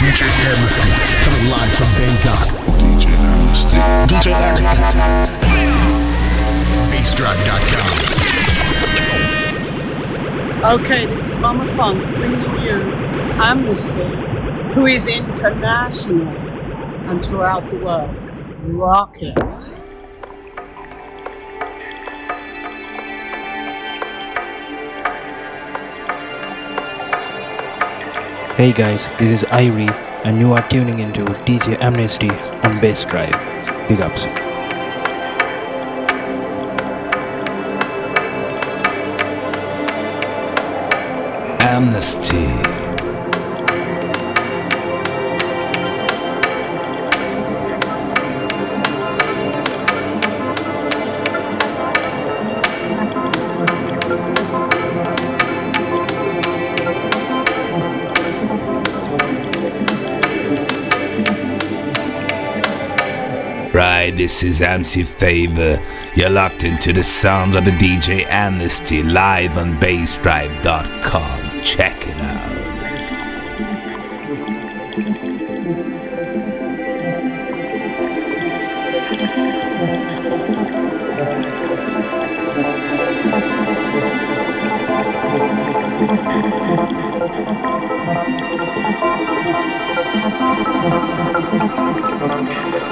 DJ Amnesty, coming live from Bangkok. DJ Amnesty. Okay, this is Mama Funk bringing you Amnesty, who is international and throughout the world. Rock it. Hey guys, this is Irie, and you are tuning into DJ Amnesty on Bass Drive. Big ups. Amnesty. Right, this is MC Favor. You're locked into the sounds of the DJ Amnesty live on bassdrive.com. Check it out.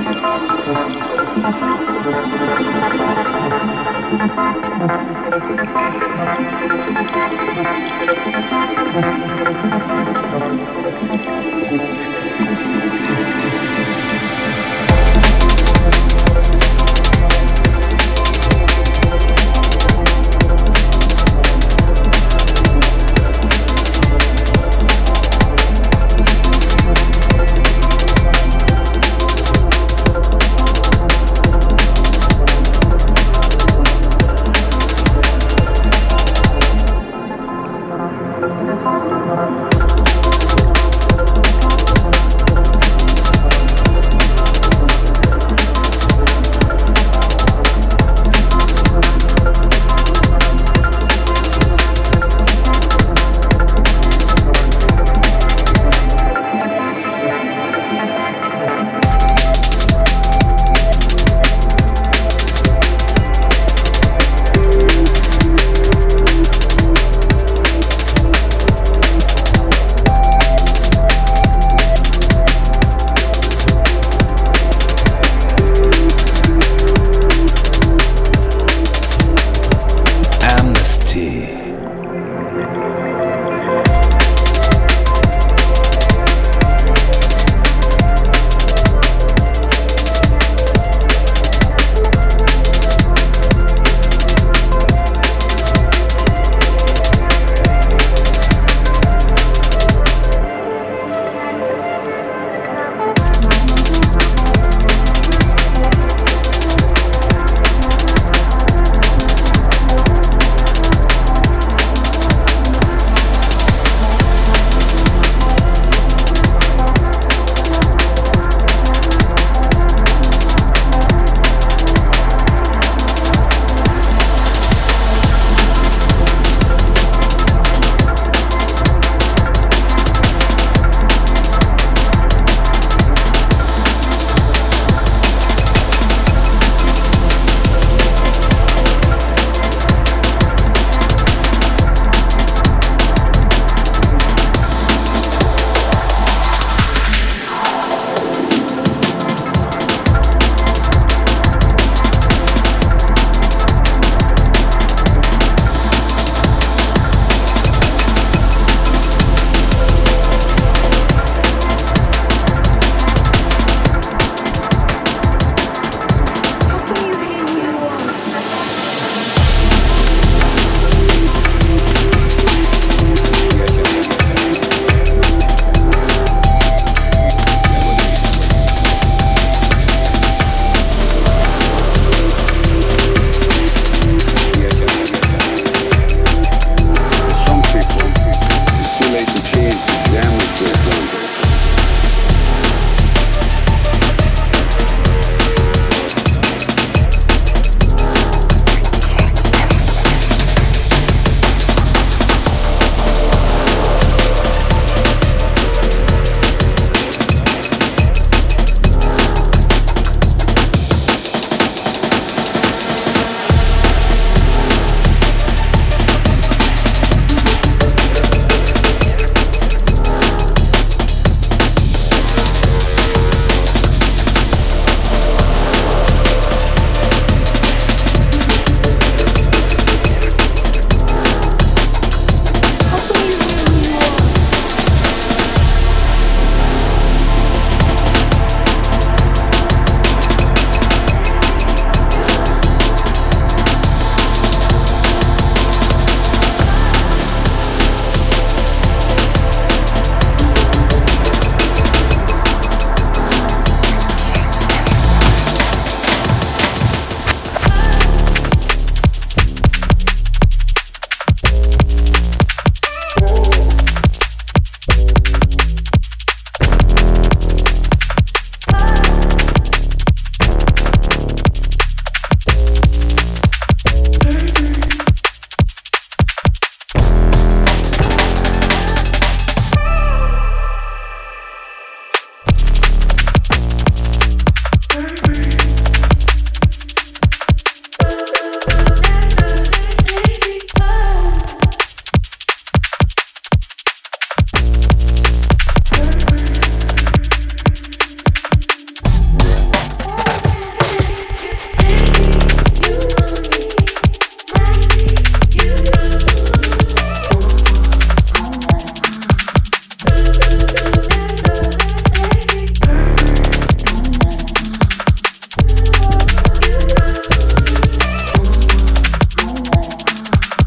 Thank you.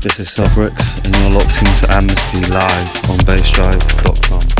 This is Celbrix, and you're locked into Amnesty live on bassdrive.com.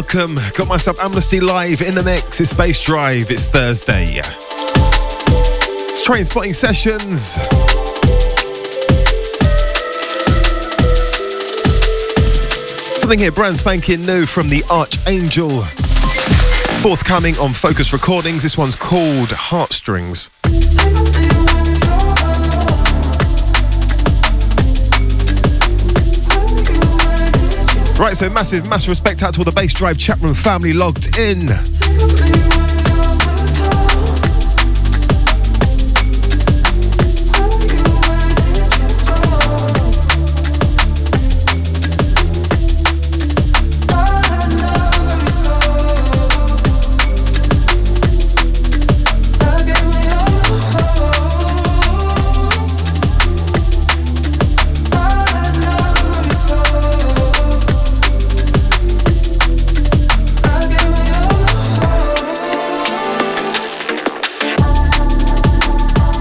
welcome. Got myself Amnesty Live in the mix. It's Bass Drive. It's Thursday. It's Trainspotting Sessions. Something here brand spanking new from the Archangel. It's Forthcoming on Focus Recordings. This one's called Heartstrings. Right, so massive, massive respect out to all the Bass Drive room family logged in.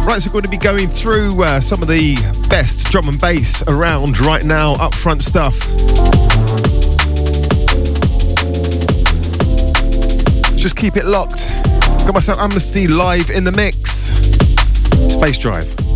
Right, so we're going to be going through uh, some of the best drum and bass around right now, upfront stuff. Just keep it locked. Got myself Amnesty live in the mix. Bass Drive.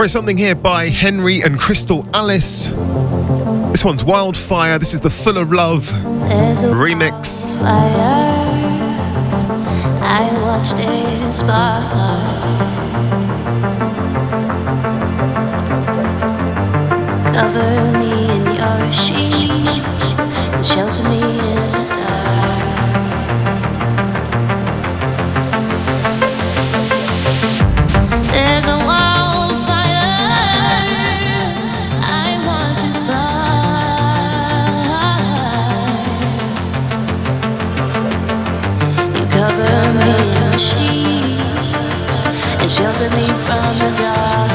Right, something here by Henry and Crystal Alice. This one's Wildfire. This is the Fullalove remix. I watched it spark. Cover me in your sheets and shelter me in shelter me from the dark.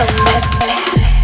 Feel me.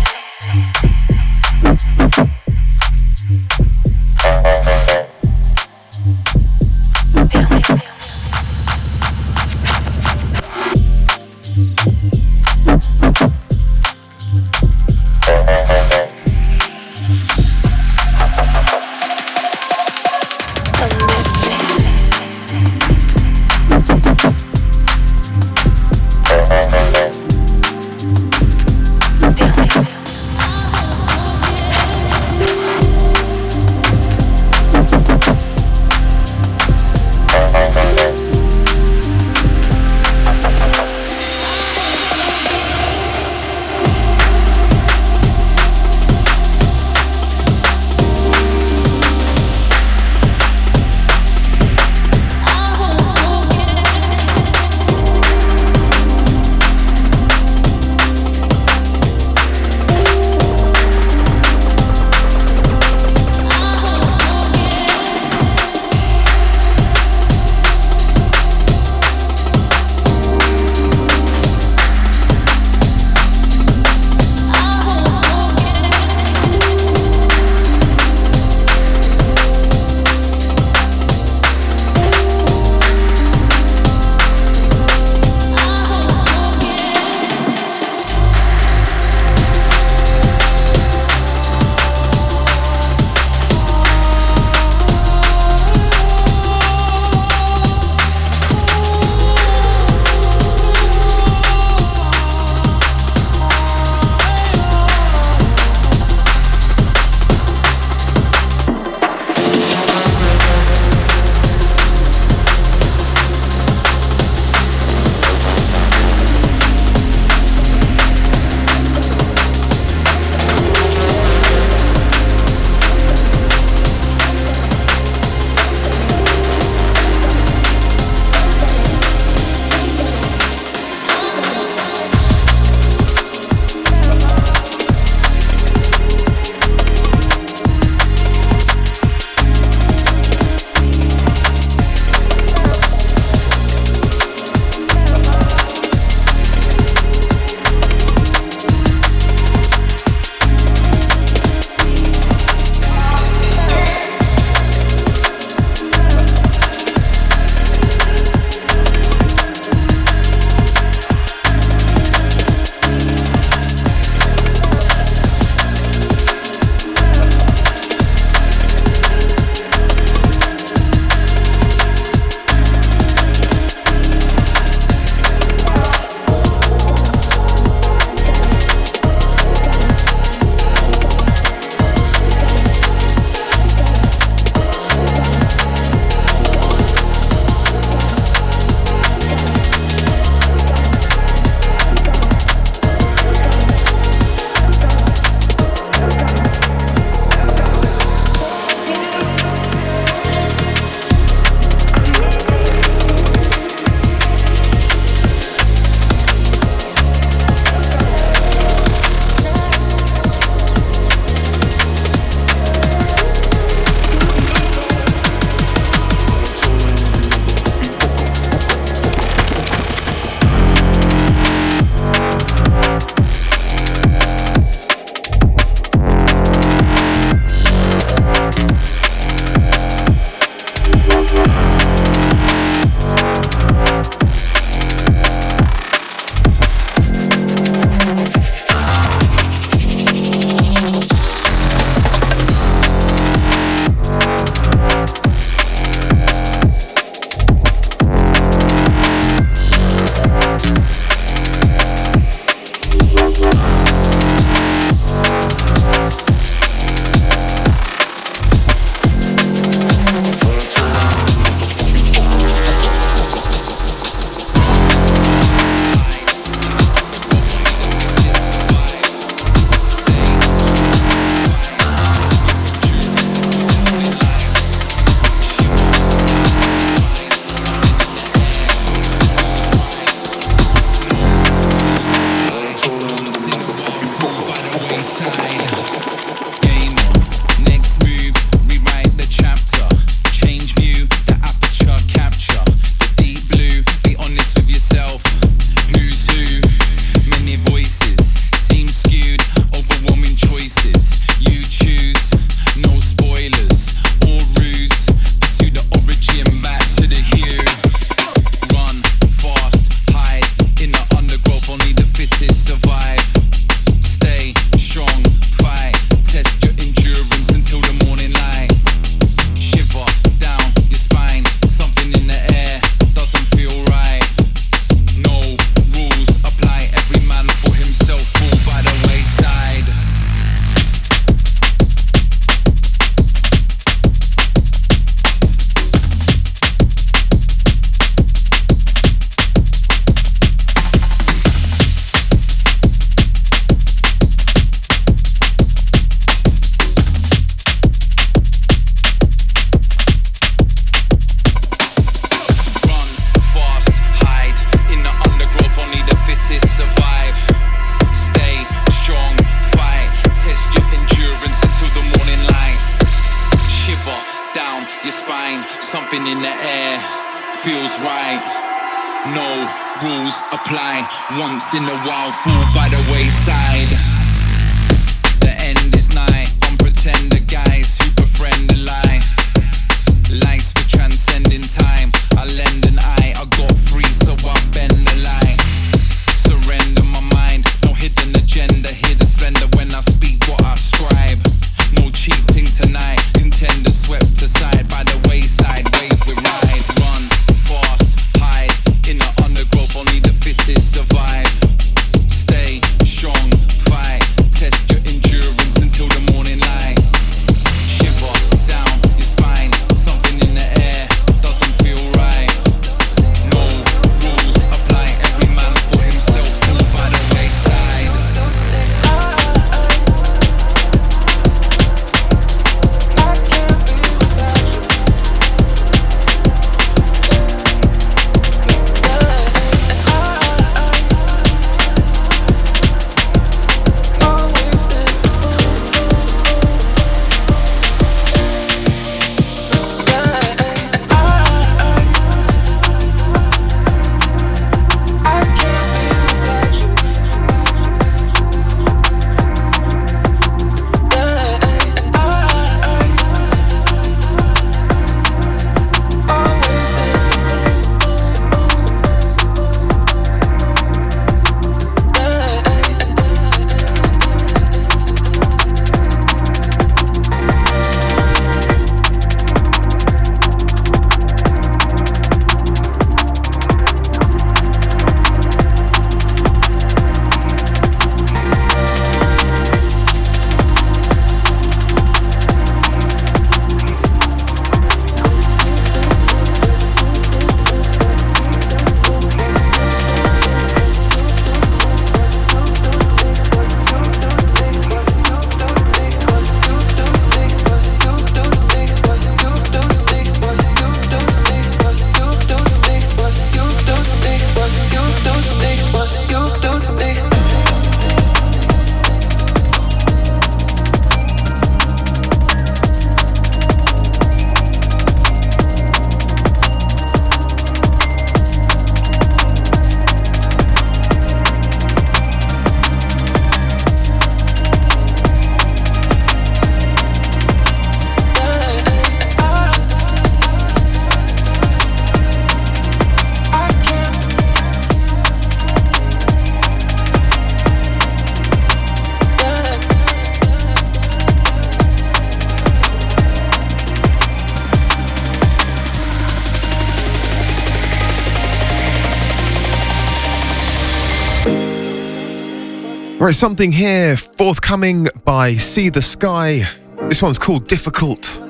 Right, something here forthcoming by Seathasky. This one's called Difficult.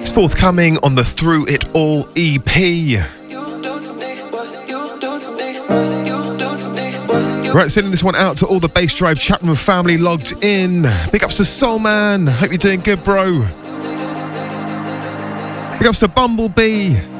It's forthcoming on the Through It All EP. Right, sending this one out to all the Bass Drive Chapman family logged in. Big ups to Soul Man. Hope you're doing good, bro. Big ups to Bumblebee.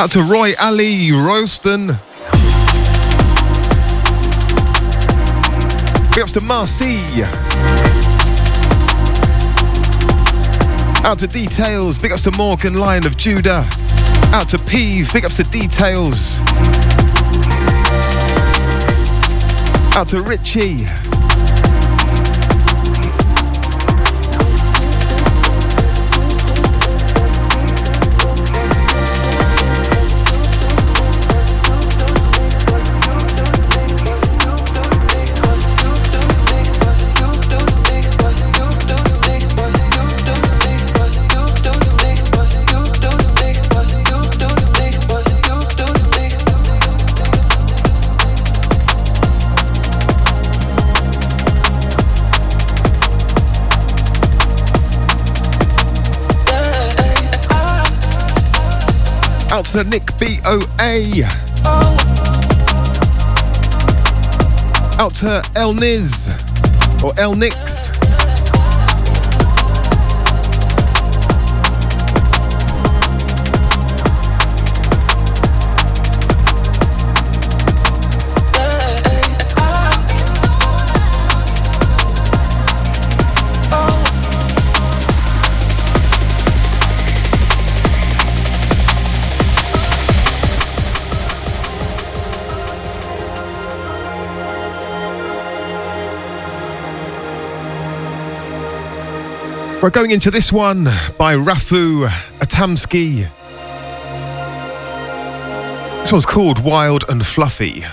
Out to Roy Ali Royston. Big ups to Marcy. Out to Details. Big ups to Morgan Lion of Judah. Out to Peeve. Big ups to Details. Out to Richie. To the Nick BOA. Out to El Niz or El Nix. We're going into this one by Rafau Etamski. This one's called Wild and Fluffy.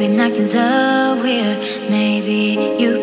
To get out of Maybe life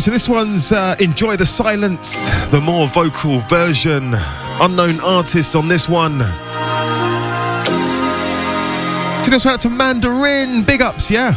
Right, so this one's uh, Enjoy the Silence, the more vocal version. Unknown artist on this one. So this one out to Mandarin. Big ups, yeah?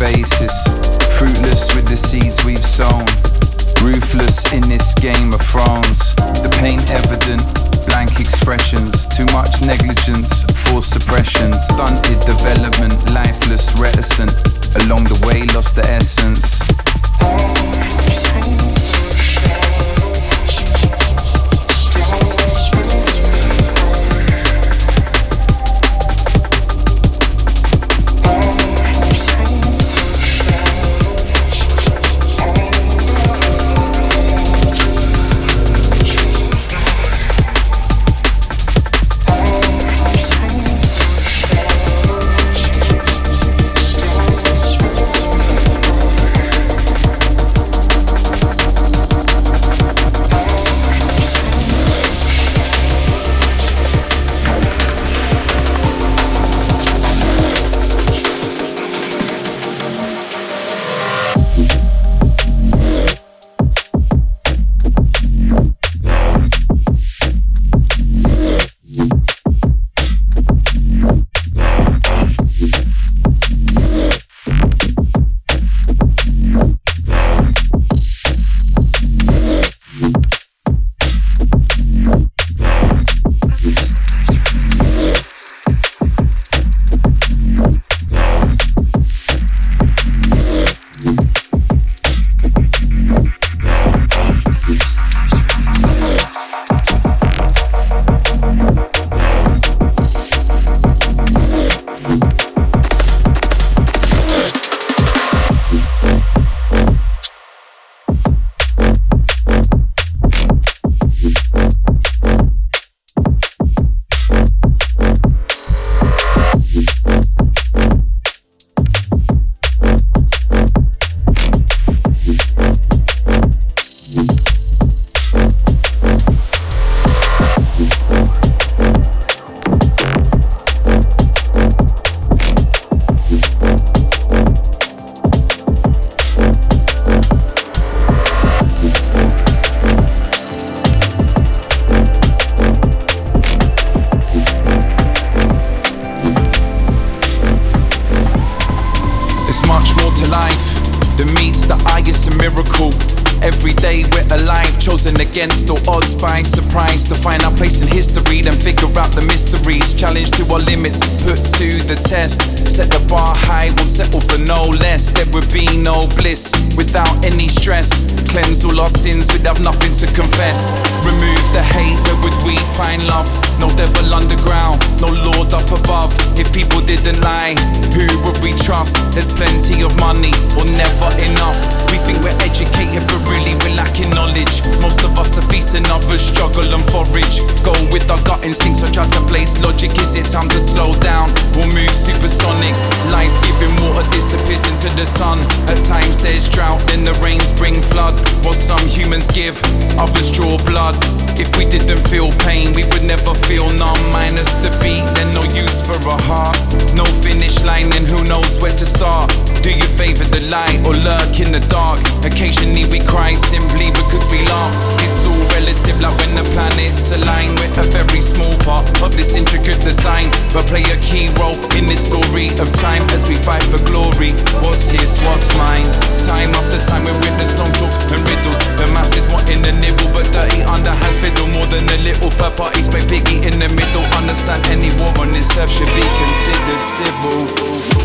Daily line, who knows where to start? Favor the light or lurk in the dark? Occasionally we cry simply because we laugh. It's all relative, like when the planets align. We're a very small part of this intricate design, but play a key role in this story of time as we fight for glory. What's his, what's mine? Time after time we witness long talk and riddles. The masses wanting the nibble, but dirty underhands fiddle more than a little. Per parties play piggy in the middle. Understand any war on this earth should be considered civil.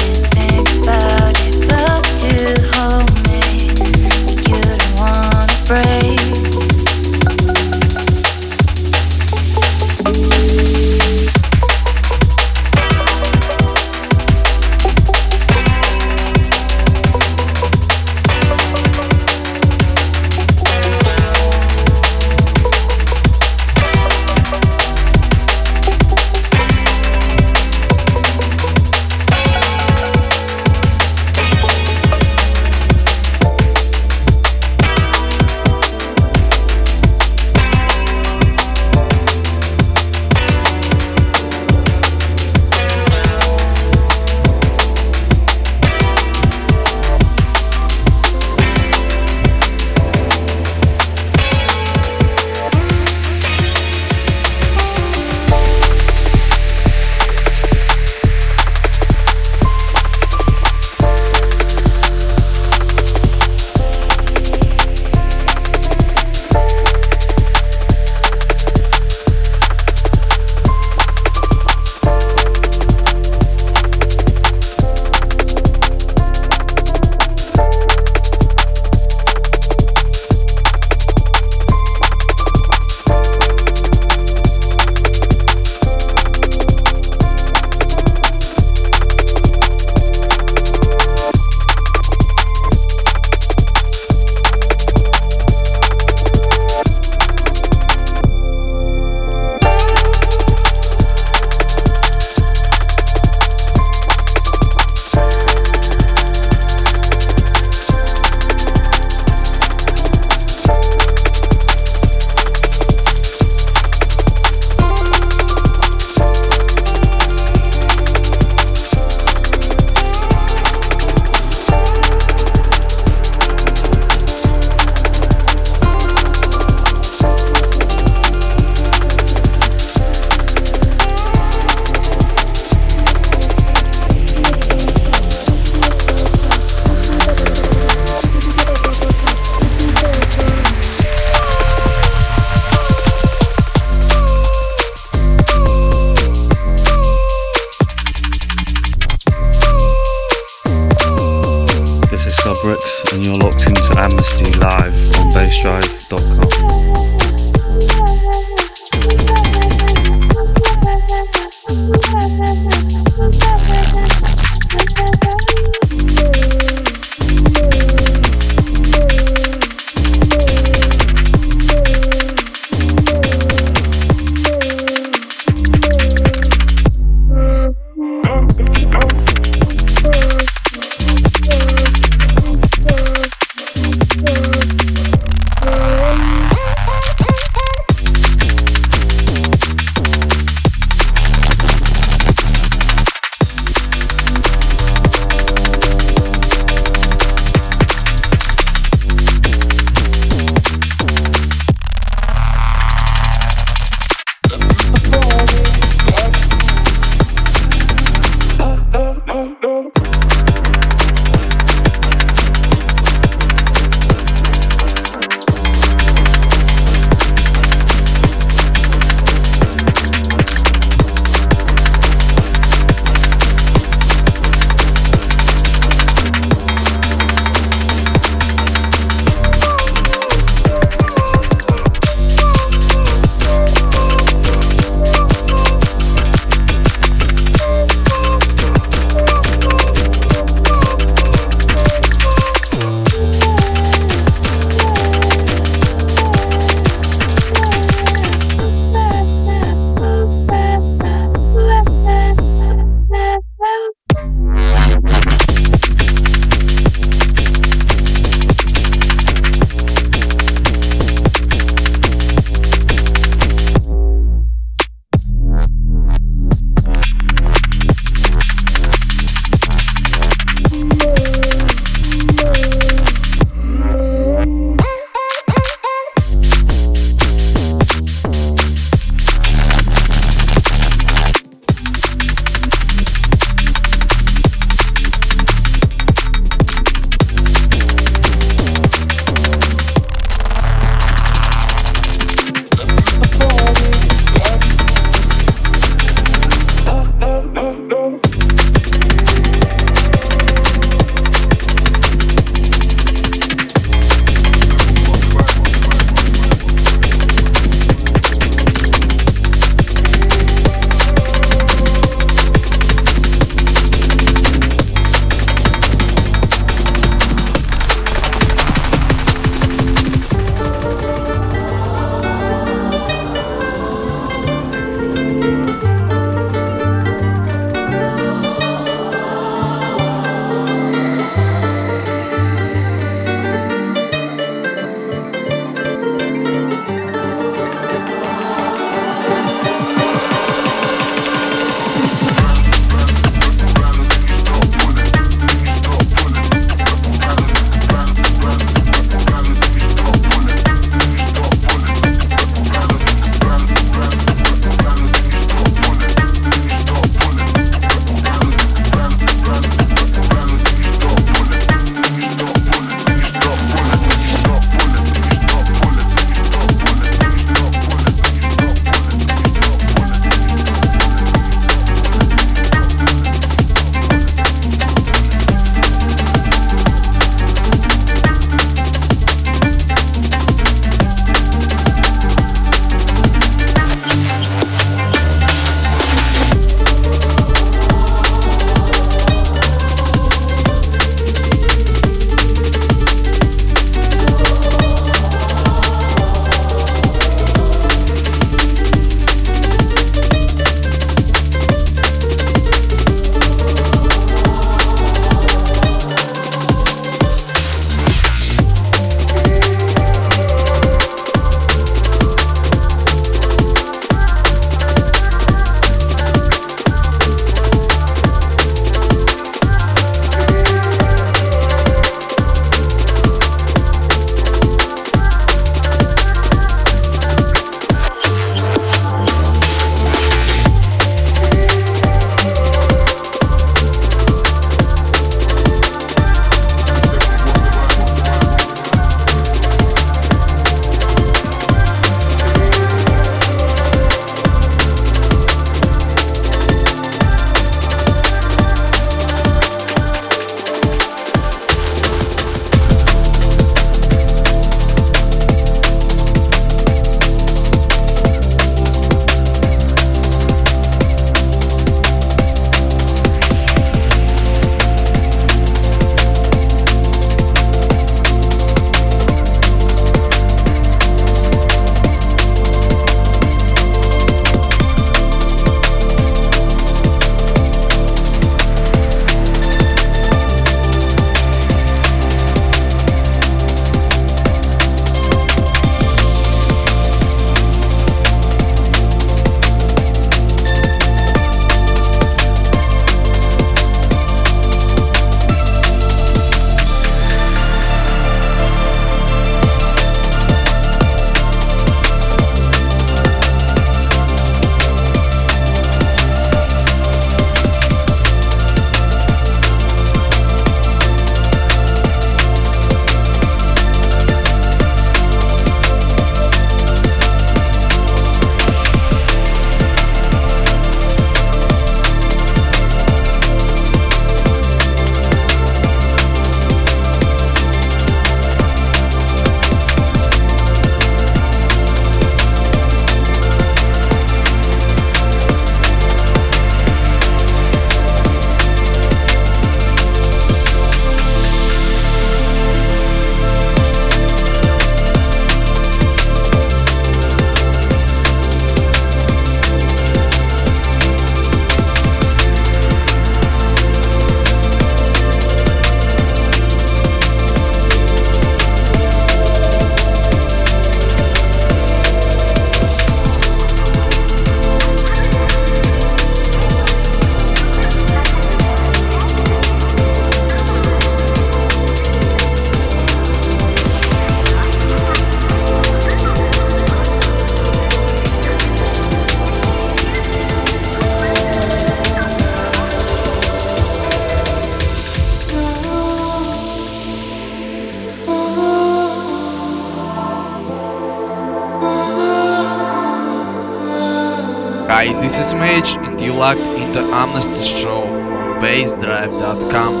This is Mage, and you locked into Amnesty Show on BassDrive.com.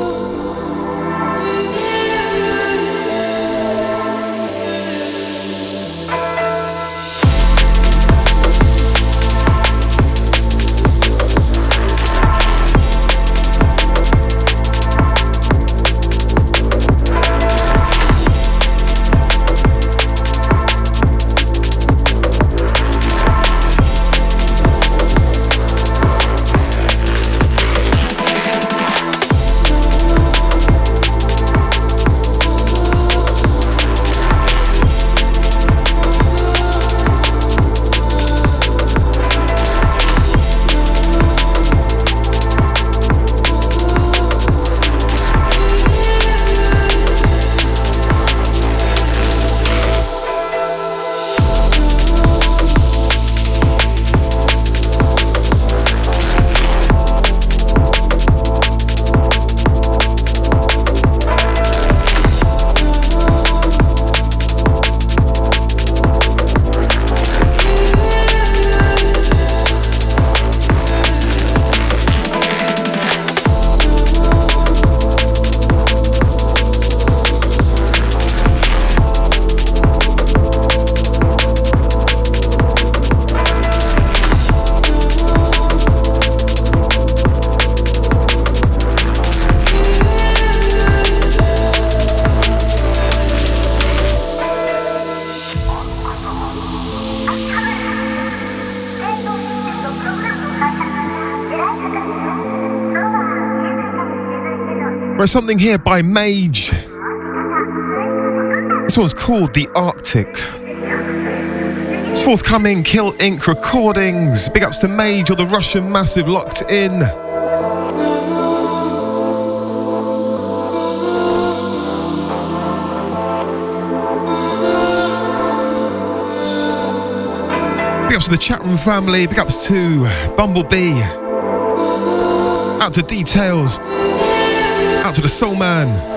something here by Mage. This one's called The Arctic. It's forthcoming Kill Inc. recordings. Big ups to Mage or the Russian Massive locked in. Big ups to the chatroom family. Big ups to Bumblebee. Out to Details. Out to the Soul Man.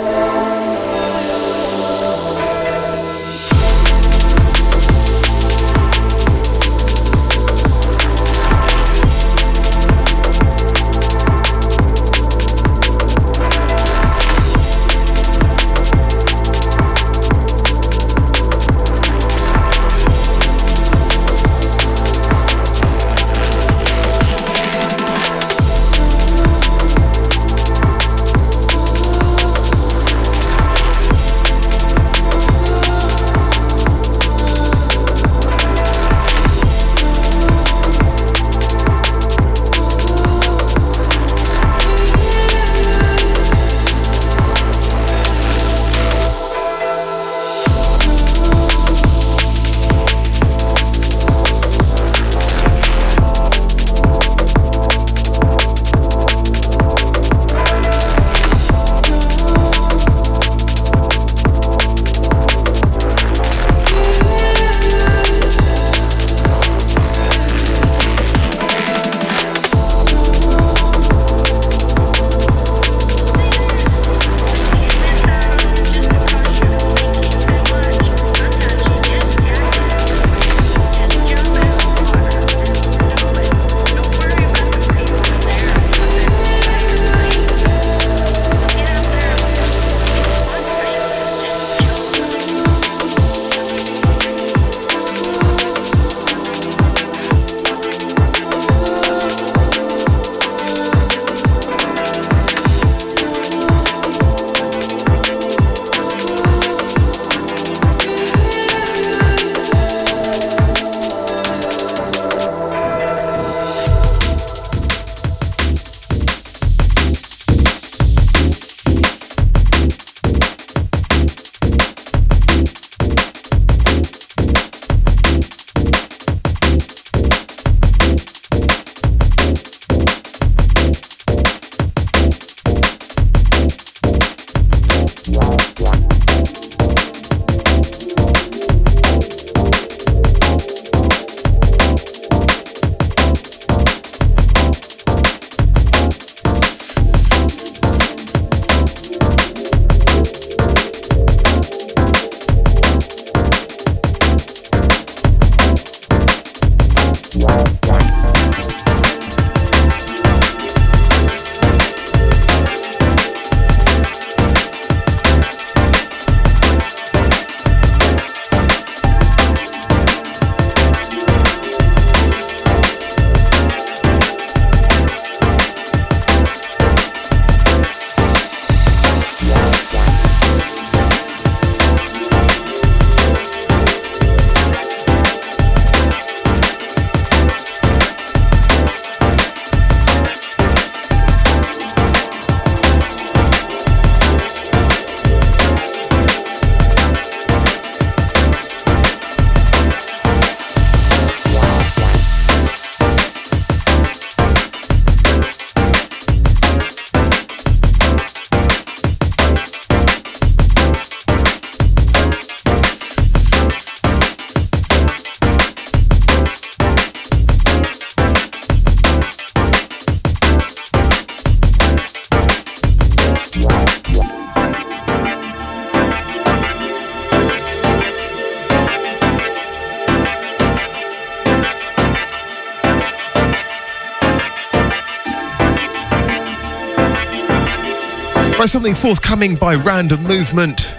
Something forthcoming by Random Movement.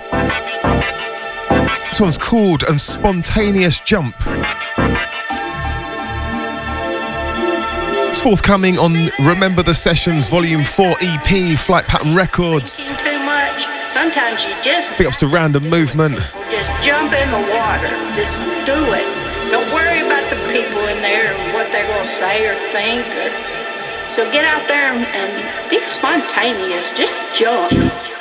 This one's called And Spontaneous Jump. It's forthcoming on Remember the Sessions Volume 4 EP, Flight Pattern Records. Sometimes you just Big ups to Random Movement. just jump in the water. Just do it. Don't worry about the people in there and what they're gonna say or think. Or, so get out there and, and be spontaneous. Just jump.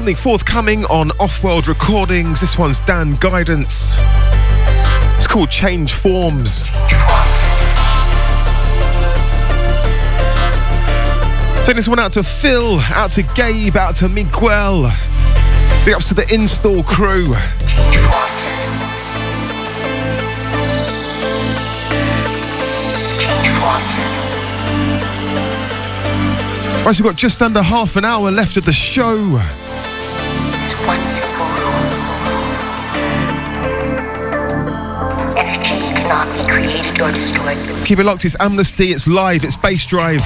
Something forthcoming on Off World Recordings. This one's Dan Guidance. It's called Change Forms. Send this one out to Phil, out to Gabe, out to Miguel. Big ups to the install crew. Right, so we've got just under half an hour left of the show. Energy cannot be created or destroyed. Keep it locked, it's Amnesty, it's live, it's Bass Drive.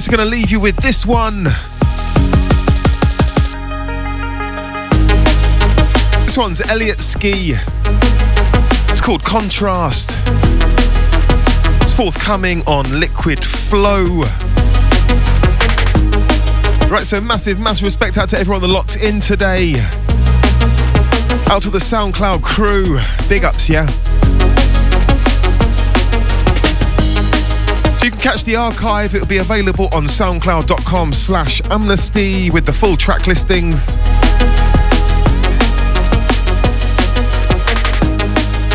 So going to leave you with this one. This one's Elliot Ski. It's called Contrast. It's forthcoming on Liquid Flow. Right, so massive, massive respect out to everyone that locked in today. Out to the SoundCloud crew. Big ups, yeah? You can catch the archive. It'll be available on soundcloud.com slash amnesty with the full track listings.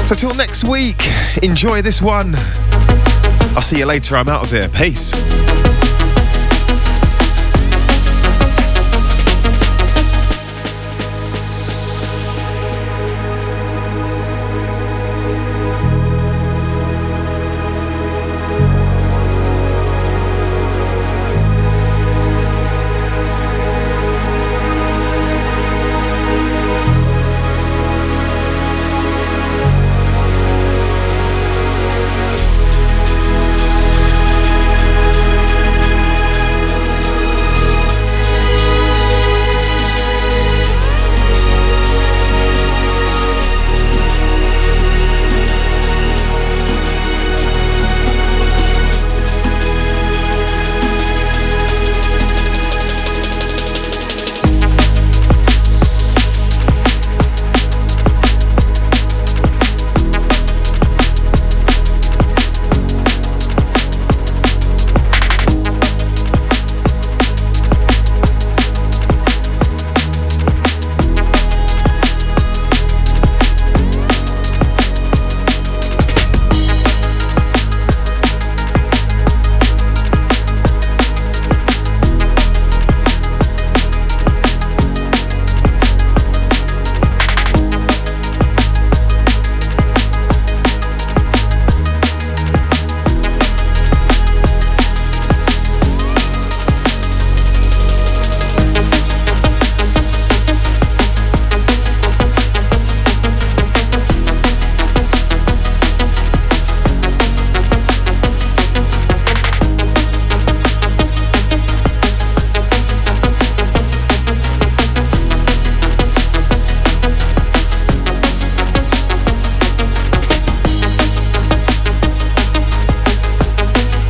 So till next week, enjoy this one. I'll see you later. I'm out of here. Peace.